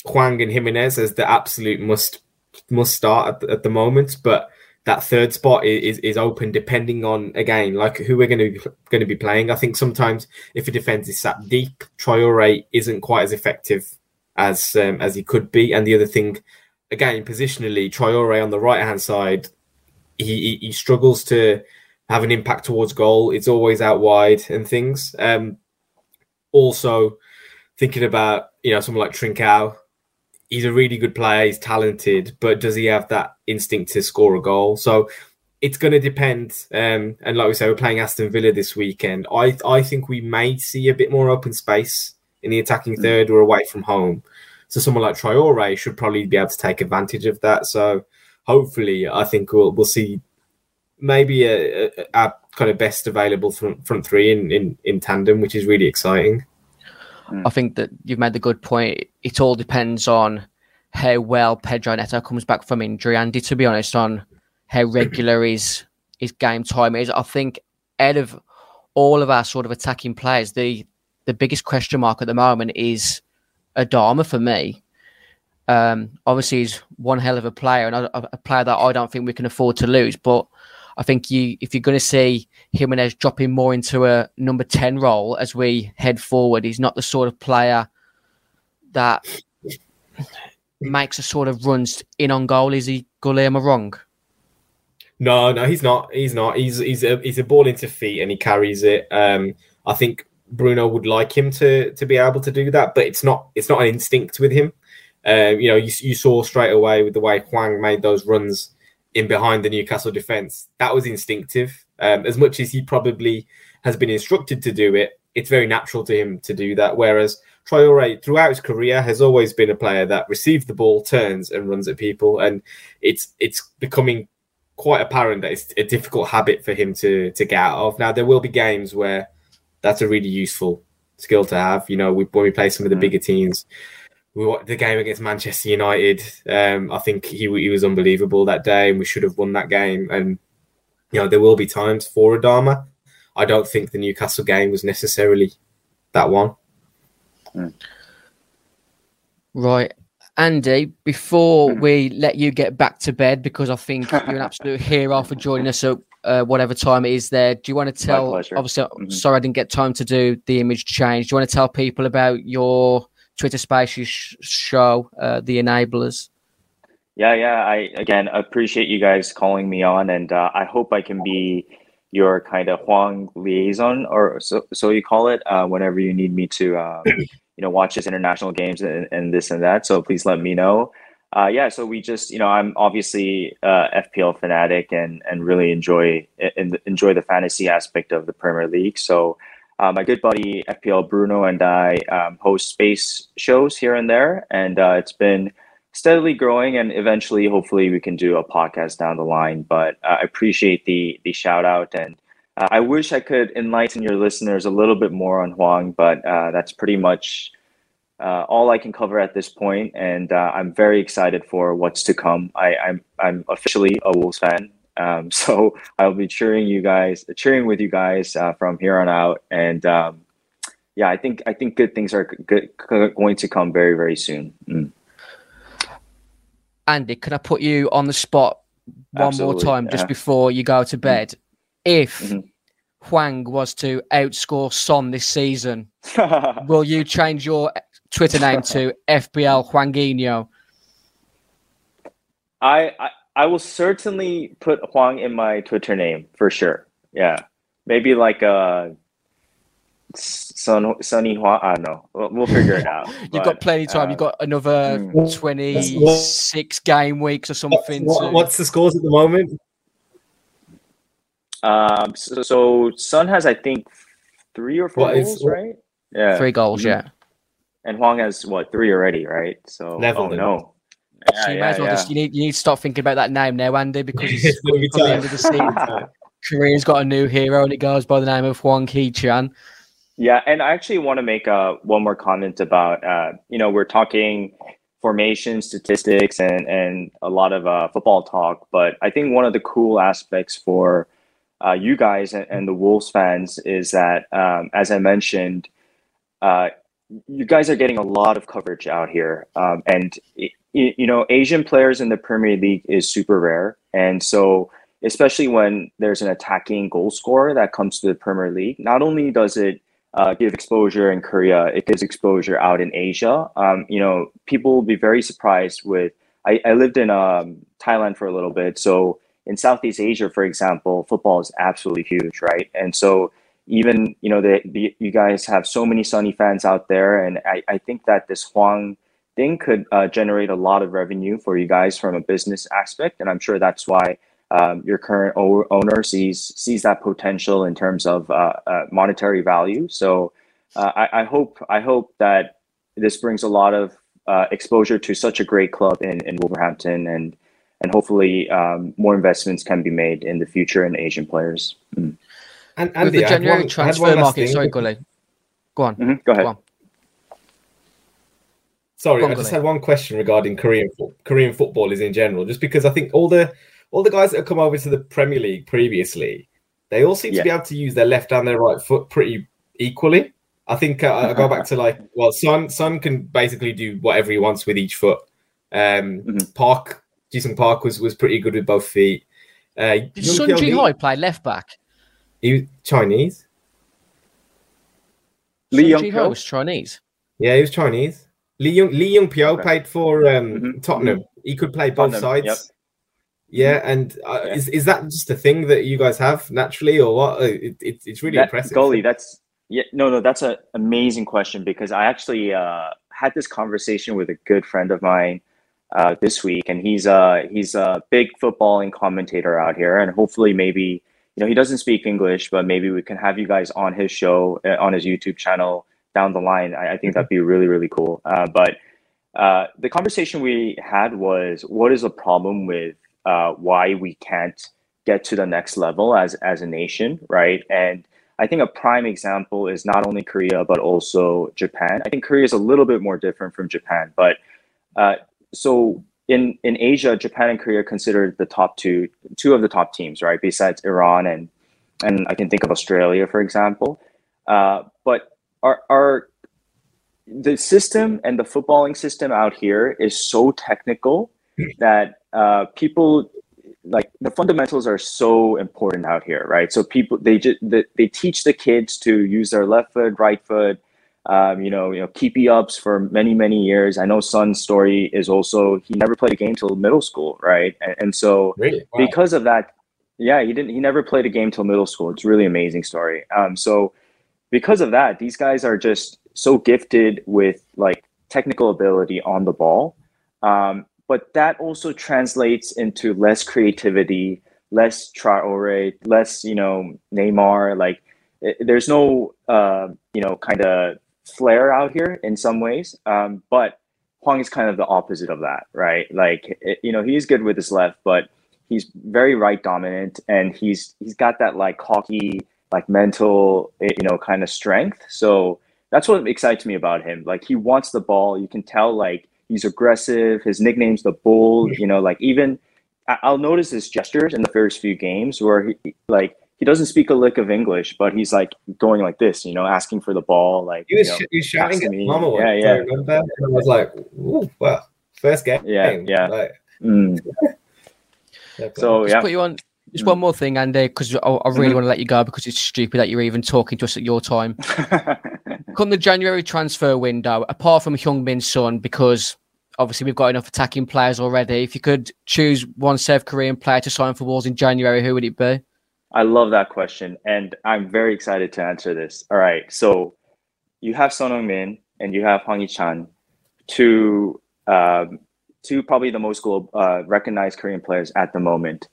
Hwang and Jimenez as the absolute must must start at the, at the moment, but that third spot is, is open depending on again like who we're going to be, going to be playing. I think sometimes if a defense is sat deep, Traore isn't quite as effective as um, as he could be. And the other thing, again, positionally, Traore on the right hand side, he, he, he struggles to have an impact towards goal. It's always out wide and things. Um, also, thinking about you know someone like Trincao, he's a really good player. He's talented, but does he have that instinct to score a goal? So it's going to depend. Um, and like we say, we're playing Aston Villa this weekend. I I think we may see a bit more open space in the attacking mm. third or away from home. So someone like Traore should probably be able to take advantage of that. So hopefully, I think we'll we'll see maybe a, a, a kind of best available front, front three in, in, in tandem, which is really exciting. I think that you've made the good point. It all depends on how well Pedro Neto comes back from injury, Andy. To be honest, on how regular <clears throat> his his game time is, I think out of all of our sort of attacking players, the the biggest question mark at the moment is Adama for me. Um, obviously, he's one hell of a player and a, a player that I don't think we can afford to lose. But I think you, if you're going to see Jimenez dropping more into a number 10 role as we head forward, he's not the sort of player that makes a sort of runs in on goal. Is he, Gully? Am wrong? No, no, he's not. He's not. He's he's a he's a ball into feet and he carries it. Um, I think Bruno would like him to to be able to do that, but it's not it's not an instinct with him. Um, you know, you, you saw straight away with the way Hwang made those runs in behind the Newcastle defense. That was instinctive. Um, as much as he probably has been instructed to do it, it's very natural to him to do that. Whereas Traore, throughout his career, has always been a player that receives the ball, turns, and runs at people, and it's it's becoming quite apparent that it's a difficult habit for him to to get out of. Now there will be games where that's a really useful skill to have. You know, we, when we play some of the mm. bigger teams, we the game against Manchester United. Um, I think he he was unbelievable that day, and we should have won that game. And you know, there will be times for Adama. I don't think the Newcastle game was necessarily that one. Mm. Right. Andy, before mm. we let you get back to bed, because I think <laughs> you're an absolute hero for joining us at uh, whatever time it is there, do you want to tell? Obviously, mm-hmm. sorry I didn't get time to do the image change. Do you want to tell people about your Twitter Spaces show, uh, the Enablers? Yeah, yeah. I again appreciate you guys calling me on, and uh, I hope I can be your kind of Hwang liaison, or so so you call it, uh, whenever you need me to, uh, <clears throat> you know, watch his international games and, and this and that. So please let me know. Uh, yeah, so we just, you know, I'm obviously uh, FPL fanatic and and really enjoy enjoy the fantasy aspect of the Premier League. So uh, my good buddy FPL Bruno and I um, host space shows here and there, and uh, it's been steadily growing. And eventually, hopefully, we can do a podcast down the line. But uh, I appreciate the the shout out, and I wish I could enlighten your listeners a little bit more on Hwang, but that's pretty much. Uh, all I can cover at this point, and I'm very excited for what's to come. I, I'm I'm officially a Wolves fan, um, <laughs> so I'll be cheering you guys, cheering with you guys uh, from here on out. And um, yeah, I think I think good things are good, going to come very very soon. Mm. Andy, can I put you on the spot one Absolutely, more time just before you go to bed? Mm. If mm-hmm. Hwang was to outscore Son this season, <laughs> will you change your Twitter name to FPL Hwanginho? I, I I will certainly put Hwang in my Twitter name for sure. Yeah, maybe like a Sun Sunny Hwang. I don't know. We'll, we'll figure it out. <laughs> You've but, got plenty of time. uh, You've got another mm. 26 game weeks or something. What- to- what's the scores at the moment? Um, so, so Son has I think three or four What is- goals, right? Yeah, Three goals, yeah. And Hwang has what three already, right? So Netherlands. oh no. So you may as well yeah, just you need you need to stop thinking about that name now, Andy, <laughs> because it's It's gonna be from the end tough. <laughs> of the season. Korea's got a new hero and it goes by the name of Hwang Ki Chan. Yeah, and I actually want to make uh, one more comment about uh, you know we're talking formation statistics and and a lot of uh, football talk, but I think one of the cool aspects for uh, you guys and, and the Wolves fans is that um, as I mentioned, uh, you guys are getting a lot of coverage out here, um, and y- y- you know Asian players in the Premier League is super rare, and so especially when there's an attacking goal scorer that comes to the Premier League, not only does it uh, give exposure in Korea, it gives exposure out in Asia. Um, you know, people will be very surprised with. I, I lived in um, Thailand for a little bit, so in Southeast Asia, for example, football is absolutely huge, right? And so even you know the you guys have so many Sunny fans out there, and I, I think that this Hwang thing could uh, generate a lot of revenue for you guys from a business aspect, and I'm sure that's why um, your current o- owner sees sees that potential in terms of uh, uh, monetary value. So uh, I, I hope I hope that this brings a lot of uh, exposure to such a great club in, in Wolverhampton, and and hopefully um, more investments can be made in the future in Asian players. Mm. And With Andy, the I January one- transfer market, thing. sorry, Gully. Go on. Mhm, Go ahead. Go on. Sorry, Go on, I just Gully. had one question regarding Korean fo- Korean footballers in general. Just because I think all the all the guys that have come over to the Premier League previously, they all seem Yeah. to be able to use their left and their right foot pretty equally. I think uh, I go back to like well, Son Son can basically do whatever he wants with each foot. Um, Mhm. Park Jason Park was was pretty good with both feet. Uh, Did Sun Ji Lee, Hoi play left back? He was Chinese. Lee Sun Young Ji Pyo? Was Chinese. Yeah, he was Chinese. Lee Young Lee Young Pyo Okay. played for um, Mhm, Tottenham. He could play both Tottenham, sides. yep. Yeah, and uh, Yeah. is is that just a thing that you guys have naturally, or what? Uh, It, it, it's really that, impressive. Gully, that's yeah, no, no, that's an amazing question because I actually uh, had this conversation with a good friend of mine uh, this week, and he's uh he's a big footballing commentator out here, and hopefully maybe you know he doesn't speak English, but maybe we can have you guys on his show uh, on his YouTube channel down the line. I, I think that'd be really really cool. Uh, but uh, the conversation we had was what is the problem with uh, why we can't get to the next level as as a nation, right? And I think a prime example is not only Korea but also Japan. I think Korea is a little bit more different from Japan, but uh, so in in Asia, Japan and Korea are considered the top two two of the top teams, right? Besides Iran and and I can think of Australia, for example. Uh, but our our the system and the footballing system out here is so technical that uh, people like the fundamentals are so important out here, right? So people they just they, they teach the kids to use their left foot, right foot, um, you know, you know, keepy ups for many many years. I know Son's story is also he never played a game till middle school, right? And, and so really. Wow. because of that, yeah, he didn't. He never played a game till middle school. It's a really amazing story. Um, so because of that, these guys are just so gifted with like technical ability on the ball. Um, but that also translates into less creativity, less Traore, less you know Neymar. Like it, there's no uh, you know kind of flair out here in some ways. Um, but Hwang is kind of the opposite of that, right? Like it, you know he's good with his left, but he's very right dominant, and he's he's got that like hockey like mental you know kind of strength. So that's what excites me about him. Like he wants the ball. You can tell like he's aggressive. His nickname's the bull. You know, like even I'll notice his gestures in the first few games where he like he doesn't speak a lick of English, but he's like going like this, you know, asking for the ball. Like he was, you know, he was shouting at me. Mama once, Yeah, I yeah. remember. And I was like, Ooh, well, first game. Yeah, yeah. Like, <laughs> mm. fair. So Just yeah, put you on. Just Mm. one more thing, Andy, because I, I really Mhm. want to let you go because it's stupid that you're even talking to us at your time. <laughs> Come the January transfer window, apart from Heung-min Son, because obviously we've got enough attacking players already. If you could choose one South Korean player to sign for Wolves in January, who would it be? I love that question, and I'm very excited to answer this. All right, so you have Son Heung-min and you have Hwang Hee-chan, two um, two probably the most global, uh, recognized Korean players at the moment.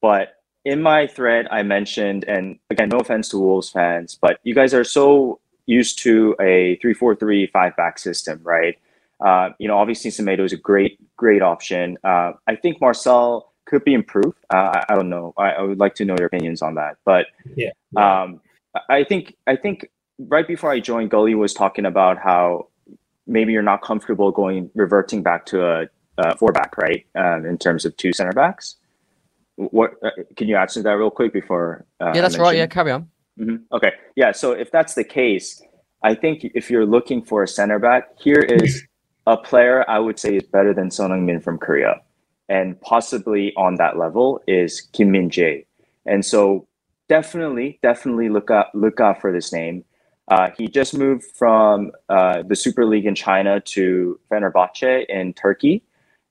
But in my thread, I mentioned, and again, no offense to Wolves fans, but you guys are so used to a three-four-three five-back system, right? Uh, you know, obviously Semedo is a great, great option. Uh, I think Marçal could be improved. Uh, I, I, don't know. I, I, would like to know your opinions on that. But yeah, um, I think I think right before I joined, Gully was talking about how maybe you're not comfortable going reverting back to a, a four back, right? Um, in terms of two center backs. What uh, can you answer that real quick before? Uh, yeah, that's right. Yeah, carry on. Mm-hmm. Okay, yeah. So if that's the case, I think if you're looking for a center back, here is a player I would say is better than Son Heung-min from Korea, and possibly on that level is Kim Min Jae. And so definitely, definitely look out look out for this name. Uh, he just moved from uh, the Super League in China to Fenerbahce in Turkey.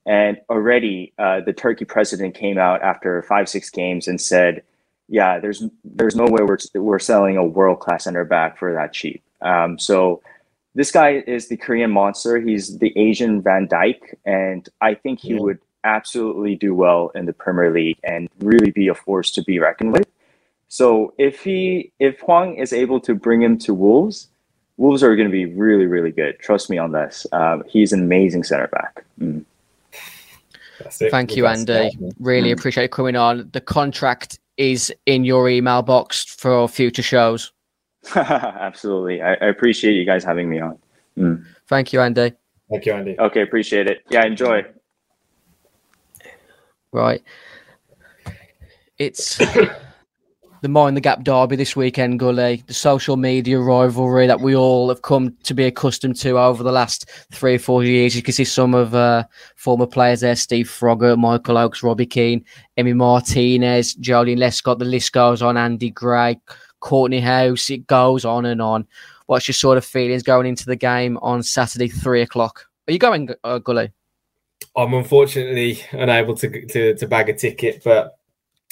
And already uh, the Turkey president came out after five, six games and said, yeah, there's there's no way we're, we're selling a world class center back for that cheap. Um, so this guy is the Korean monster. He's the Asian Van Dijk. and I think he yeah. would absolutely do well in the Premier League and really be a force to be reckoned with. So if he if Hwang is able to bring him to Wolves, Wolves are going to be really really good. Trust me on this. Um, he's an amazing center back. Mm. Thank you, Andy. Really mm. appreciate coming on. The contract is in your email box for future shows. <laughs> Absolutely. I, I, appreciate you guys having me on. Mm. Thank you, Andy. Thank you, Andy. Okay, appreciate it. Yeah, enjoy. Right. It's the Mind the Gap derby this weekend, Gully, the social media rivalry that we all have come to be accustomed to over the last three or four years. You can see some of uh, former players there Steve Froggatt, Michael Oakes, Robbie Keane, Emi Martinez, Joleon Lescott. The list goes on, Andy Gray, Kortney Hause, It goes on and on. What's your sort of feelings going into the game on Saturday, three o'clock? Are you going, uh, Gully? I'm unfortunately unable to, to, to bag a ticket, but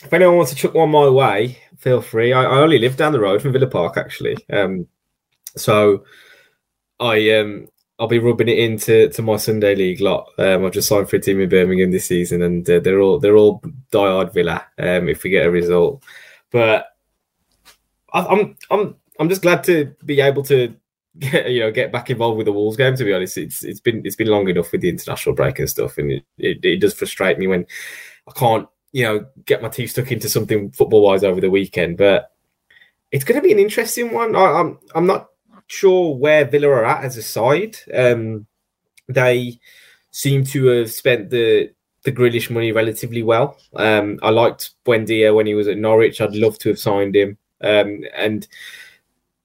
if anyone wants to chuck one my way, feel free. I, I only live down the road from Villa Park, actually. Um, so I um I'll be rubbing it into to my Sunday league lot. Um, I've just signed for a team in Birmingham this season, and uh, they're all they're all diehard Villa. Um, if we get a result, but I, I'm I'm I'm just glad to be able to get, you know get back involved with the Wolves game. To be honest, it's it's been it's been long enough with the international break and stuff, and it, it, it does frustrate me when I can't you know, get my teeth stuck into something football wise over the weekend. But it's going to be an interesting one. I, am I'm, I'm not sure where Villa are at as a side. Um, they seem to have spent the the Grealish money relatively well. Um, I liked Buendia when he was at Norwich. I'd love to have signed him. Um, and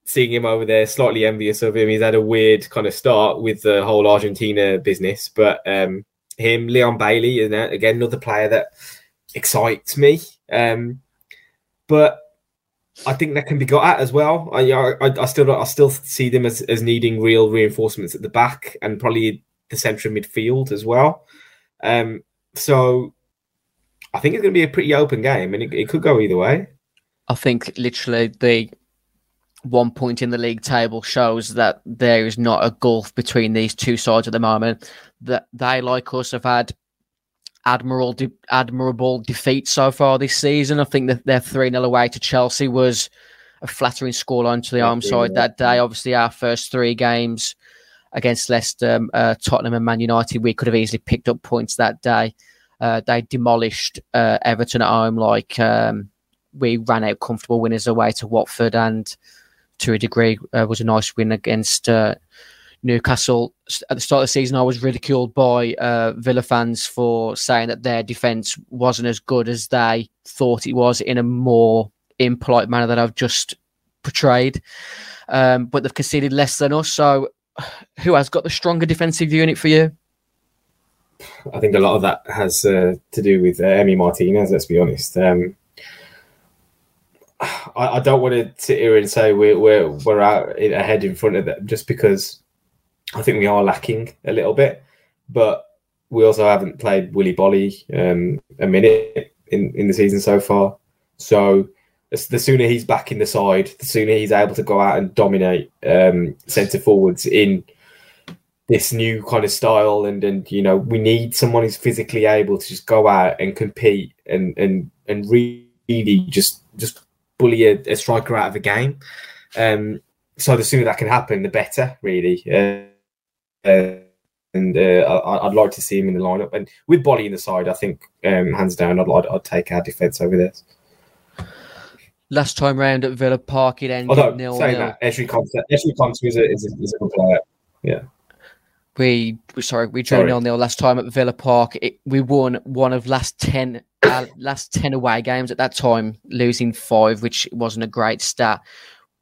seeing him over there, slightly envious of him. He's had a weird kind of start with the whole Argentina business, but um, him, Leon Bailey, and again another player that excites me. Um, but I think that can be got at as well. I, I, I still I still see them as, as needing real reinforcements at the back and probably the central midfield as well. Um, so I think it's going to be a pretty open game, and it, it could go either way. I think literally the one point in the league table shows that there is not a gulf between these two sides at the moment. That they, like us, have had admirable de- admirable defeat so far this season. I think that their 3 0 away to Chelsea was a flattering scoreline to the home side that day. Obviously, our first three games against Leicester, uh, Tottenham, and Man United, we could have easily picked up points that day. Uh, they demolished uh, Everton at home like um, we ran out comfortable winners away to Watford, and to a degree uh, was a nice win against uh, Newcastle at the start of the season, I was ridiculed by uh, Villa fans for saying that their defence wasn't as good as they thought it was in a more impolite manner that I've just portrayed. Um, but they've conceded less than us. So, <sighs> who has got the stronger defensive unit for you? I think a lot of that has uh, to do with uh, Emi Martinez. Let's be honest. Um, I, I, don't want to sit here and say we're we're we're out ahead in front of them just because I think we are lacking a little bit. but we also haven't played Willy Boly um, a minute in, in the season so far. So the sooner he's back in the side, the sooner he's able to go out and dominate um, centre forwards in this new kind of style. And and you know we need someone who's physically able to just go out and compete and and and really just just bully a, a striker out of a game. Um, so the sooner that can happen, the better, really. Uh, uh, and uh, I, would like to see him in the lineup. And with Boly in the side, I think um, hands down, I'd, I'd, I'd take our defence over this. Last time round at Villa Park, it ended Although, nil saying nil. that, Konsa, Ezri Konsa is a, is, a, is a good player. Yeah. We sorry, we drew nil nil last time at Villa Park. It, we won one of last ten uh, last ten away games at that time, losing five, which wasn't a great stat.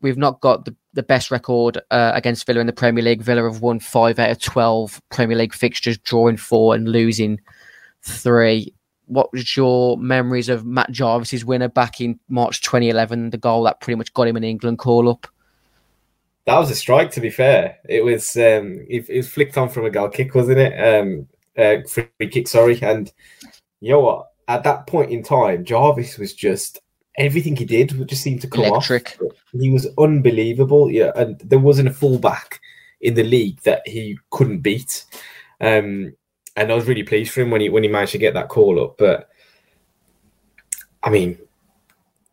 We've not got the, the best record uh, against Villa in the Premier League. Villa have won five out of twelve Premier League fixtures, drawing four and losing three what was your memories of Matt Jarvis's winner back in March 2011? The goal that pretty much got him an England call up. That was a strike. To be fair, it was um, it, it was flicked on from a goal kick, wasn't it? Um, uh, free kick, sorry. And you know what? At that point in time, Jarvis was just everything he did would just seem to come Electric. off. He was unbelievable. Yeah, and there wasn't a fullback in the league that he couldn't beat. Um, and I was really pleased for him when he when he managed to get that call up. But I mean,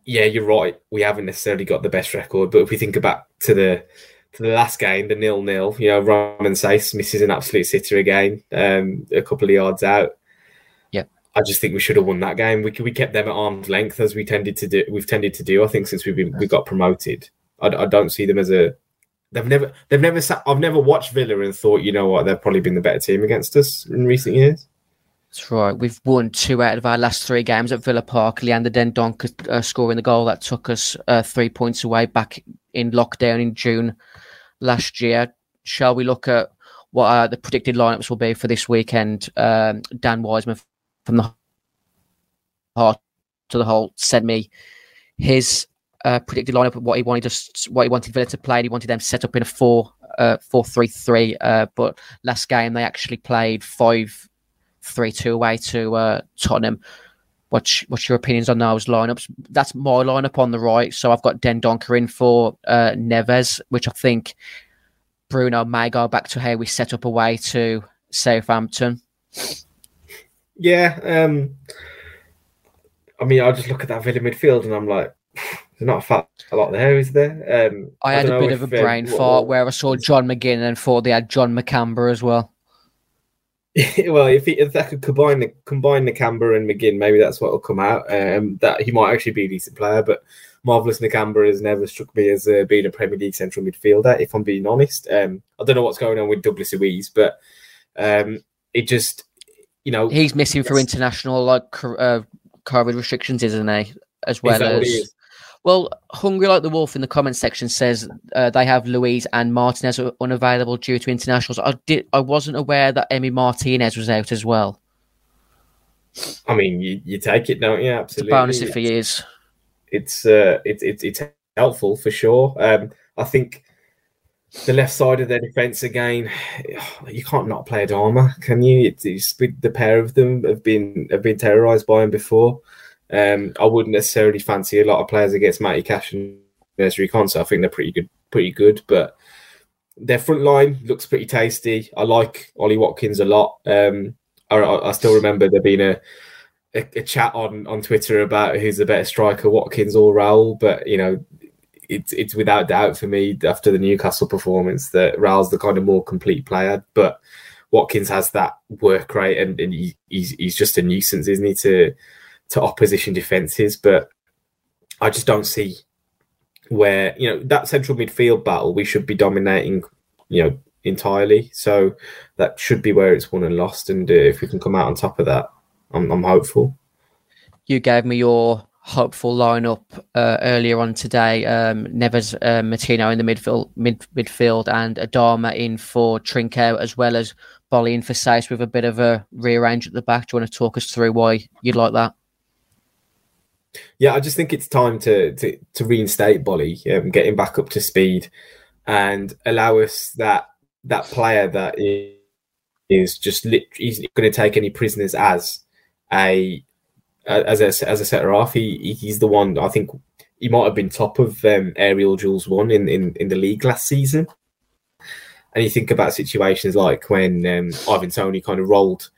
yeah, you're right. We haven't necessarily got the best record, but if we think back to the to the last game, the nil nil, you know, Romain Saïss misses an absolute sitter again, um, a couple of yards out. Yeah, I just think we should have won that game. We we kept them at arm's length as we tended to do. We've tended to do. I think since we've been we got promoted, I, I don't see them as a They've never, they've never sat. I've never watched Villa and thought, you know what, they've probably been the better team against us in recent years. That's right. We've won two out of our last three games at Villa Park. Leander Dendoncker uh, scoring the goal that took us uh, three points away back in lockdown in June last year. Shall we look at what uh, the predicted lineups will be for this weekend? Um, Dan Wiseman from the heart to the whole sent me his uh, predicted lineup what he wanted us, what he wanted Villa to play. He wanted them set up in a four, uh, four three three. Uh, but last game they actually played five three two away to uh, Tottenham. What's what's your opinions on those lineups? That's my lineup on the right. So I've got Dendoncker in for uh, Neves, which I think Bruno may go back to how we set up away to Southampton. Yeah, um, I mean, I just look at that Villa midfield and I'm like, there's not a, fat, a lot there, is there? Um, I had a bit of a um, brain um, fart where I saw John McGinn and thought they had John McCamber as well. <laughs> well, if, he, if that could combine the combine the Nakamba and McGinn, maybe that's what will come out. Um, that he might actually be a decent player, but marvelous Nakamba has never struck me as uh, being a Premier League central midfielder. If I'm being honest, um, I don't know what's going on with Douglas Luiz, but um, it just, you know, he's missing for international like uh, COVID restrictions, isn't he? As well as well, Hungry Like the Wolf in the comment section says uh, they have Luiz and Martinez unavailable due to internationals. I did. I wasn't aware that Emi Martinez was out as well. I mean, you, you take it, don't you? Absolutely. It's bonus if he is. It's uh, it's it's it's helpful for sure. Um, I think the left side of their defense again, <sighs> you can't not play Adama, can you? It's, it's, the pair of them have been have been terrorized by him before. Um, I wouldn't necessarily fancy a lot of players against Matty Cash and Ezri Konsa. I think they're pretty good, pretty good, but their front line looks pretty tasty. I like Ollie Watkins a lot. Um, I, I, still remember there being a, a, a, chat on, on Twitter about who's the better striker, Watkins or Raul. But you know, it's it's without doubt for me after the Newcastle performance that Raul's the kind of more complete player. But Watkins has that work rate, and, and he, he's he's just a nuisance, isn't he? To to opposition defenses, but I just don't see where you know that central midfield battle we should be dominating, you know, entirely. So that should be where it's won and lost, and uh, if we can come out on top of that, I'm, I'm hopeful. You gave me your hopeful lineup uh, earlier on today. Um, Neves, uh, Moutinho in the midfield, mid, midfield, and Adama in for Trincao, as well as Boly in for Saïss with a bit of a rearrange at the back. Do you want to talk us through why you'd like that? Yeah, I just think it's time to to, to reinstate Boly, um, get him back up to speed, and allow us that that player that is just lit- he's going to take any prisoners as a as a as a setter off. He he's the one I think he might have been top of um, aerial duels one in, in in the league last season. And you think about situations like when um, Ivan Toney kind of rolled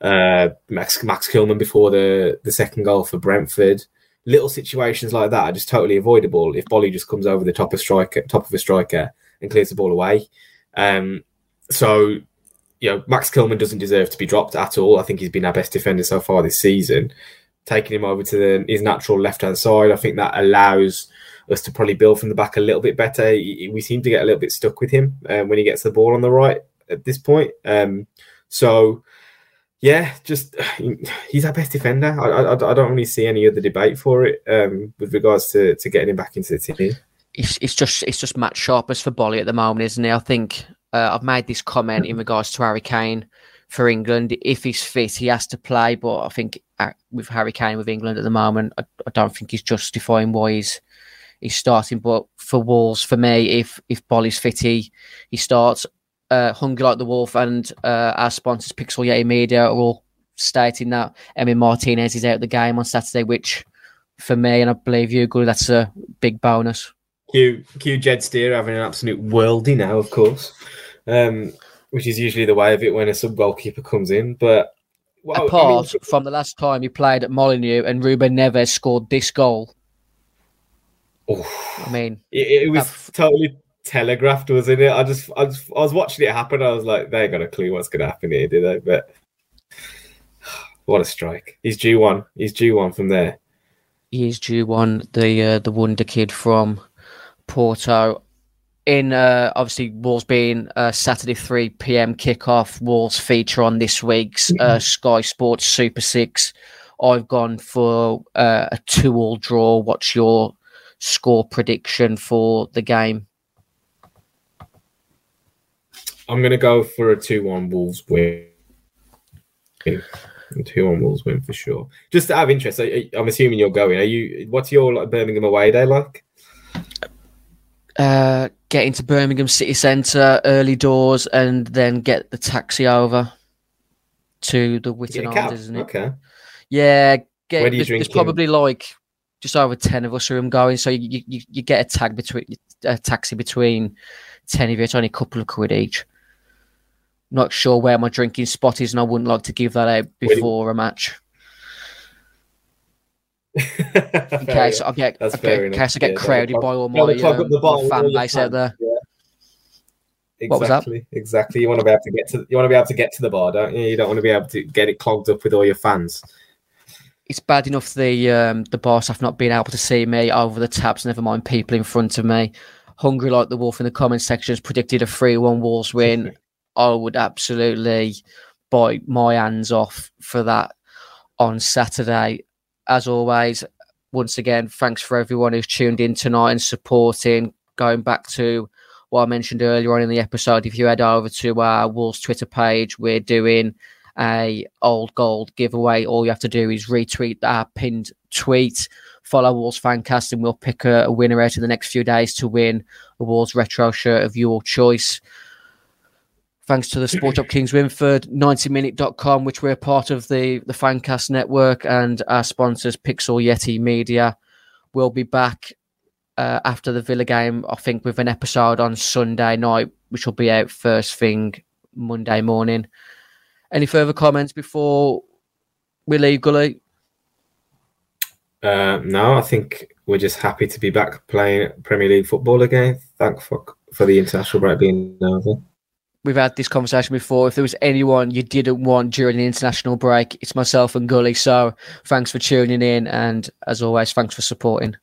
uh, Max Max Kilman before the the second goal for Brentford. Little situations like that are just totally avoidable if Boly just comes over the top of striker, top of a striker, and clears the ball away. Um, so, you know, Max Kilman doesn't deserve to be dropped at all. I think he's been our best defender so far this season. Taking him over to the, his natural left hand side, I think that allows us to probably build from the back a little bit better. We seem to get a little bit stuck with him um, when he gets the ball on the right at this point. Um, so yeah, just <sighs> he's our best defender. I, I, I, don't really see any other debate for it um, with regards to, to getting him back into the team. It's, it's just it's just Matt Sharpers for Boly at the moment, isn't it? I think uh, I've made this comment in regards to Harry Kane for England. If he's fit, he has to play. But I think uh, with Harry Kane with England at the moment, I, I don't think he's justifying why he's he's starting. But for Wolves, for me, if if Boly's fit, he, he starts uh, Hungry Like the Wolf and uh, our sponsors, Pixel Yeti Media, are all stating that Emi Martinez is out of the game on Saturday, which for me, and I believe you, good, that's a big bonus. Q, Q Jed Steer having an absolute worldie now, of course, um, which is usually the way of it when a sub goalkeeper comes in. But well, apart I mean, from the last time he played at Molineux and Ruben Neves scored this goal. Oh, I mean, it, it was that, totally telegraphed, was in it? I just, I, just, I was watching it happen. I was like, they ain't got a clue what's going to happen here, do they? But <sighs> what a strike! He's due one. He's due one from there. He's due one. The uh, the wonder kid from Porto. In uh, obviously Wolves being uh, Saturday three p.m. kickoff. Wolves feature on this week's uh, mm-hmm. Sky Sports Super Six. I've gone for uh, a two-all draw. What's your score prediction for the game? I'm going to go for a 2 1 Wolves win. 2 1 Wolves win for sure. Just out of interest, I, am assuming you're going. Are you? What's your like, Birmingham away day like? Uh, get into Birmingham city centre early doors and then get the taxi over to the Witton Arms, isn't it? Okay. Yeah, get, Where do you there's, there's probably like just over ten of us who are going, so you, you, you get a tag between a taxi between ten of you. It's only a couple of quid each not sure where my drinking spot is, and I wouldn't like to give that out before a match. <laughs> in case I get, okay, in case I get yeah, crowded by all my, um, my fan base out there. Yeah. Exactly, what was that? Exactly. You want to be able to get to you want to be able to get to the bar, don't you? You don't want to be able to get it clogged up with all your fans. It's bad enough the um, the bar staff not being able to see me over the tabs. Never mind people in front of me. Hungry like the wolf in the comment section has predicted a three-one Wolves win. <laughs> I would absolutely bite my hands off for that on Saturday. As always, once again, thanks for everyone who's tuned in tonight and supporting. Going back to what I mentioned earlier on in the episode, if you head over to our Wolves Twitter page, we're doing a old gold giveaway. All you have to do is retweet our pinned tweet, follow Wolves Fancast, and we'll pick a, a winner out in the next few days to win a Wolves retro shirt of your choice thanks to the Sport Up Kingswinford, 90minute.com, which we're part of the, the Fancast network, and our sponsors, Pixel Yeti Media. We'll be back uh, after the Villa game, I think, with an episode on Sunday night, which will be out first thing Monday morning. Any further comments before we leave, Gully? Uh, no, I think we're just happy to be back playing Premier League football again. Thank for, for the international break being over we've had this conversation before. If there was anyone you didn't want during the international break, it's myself and Gully. So thanks for tuning in. And as always, thanks for supporting.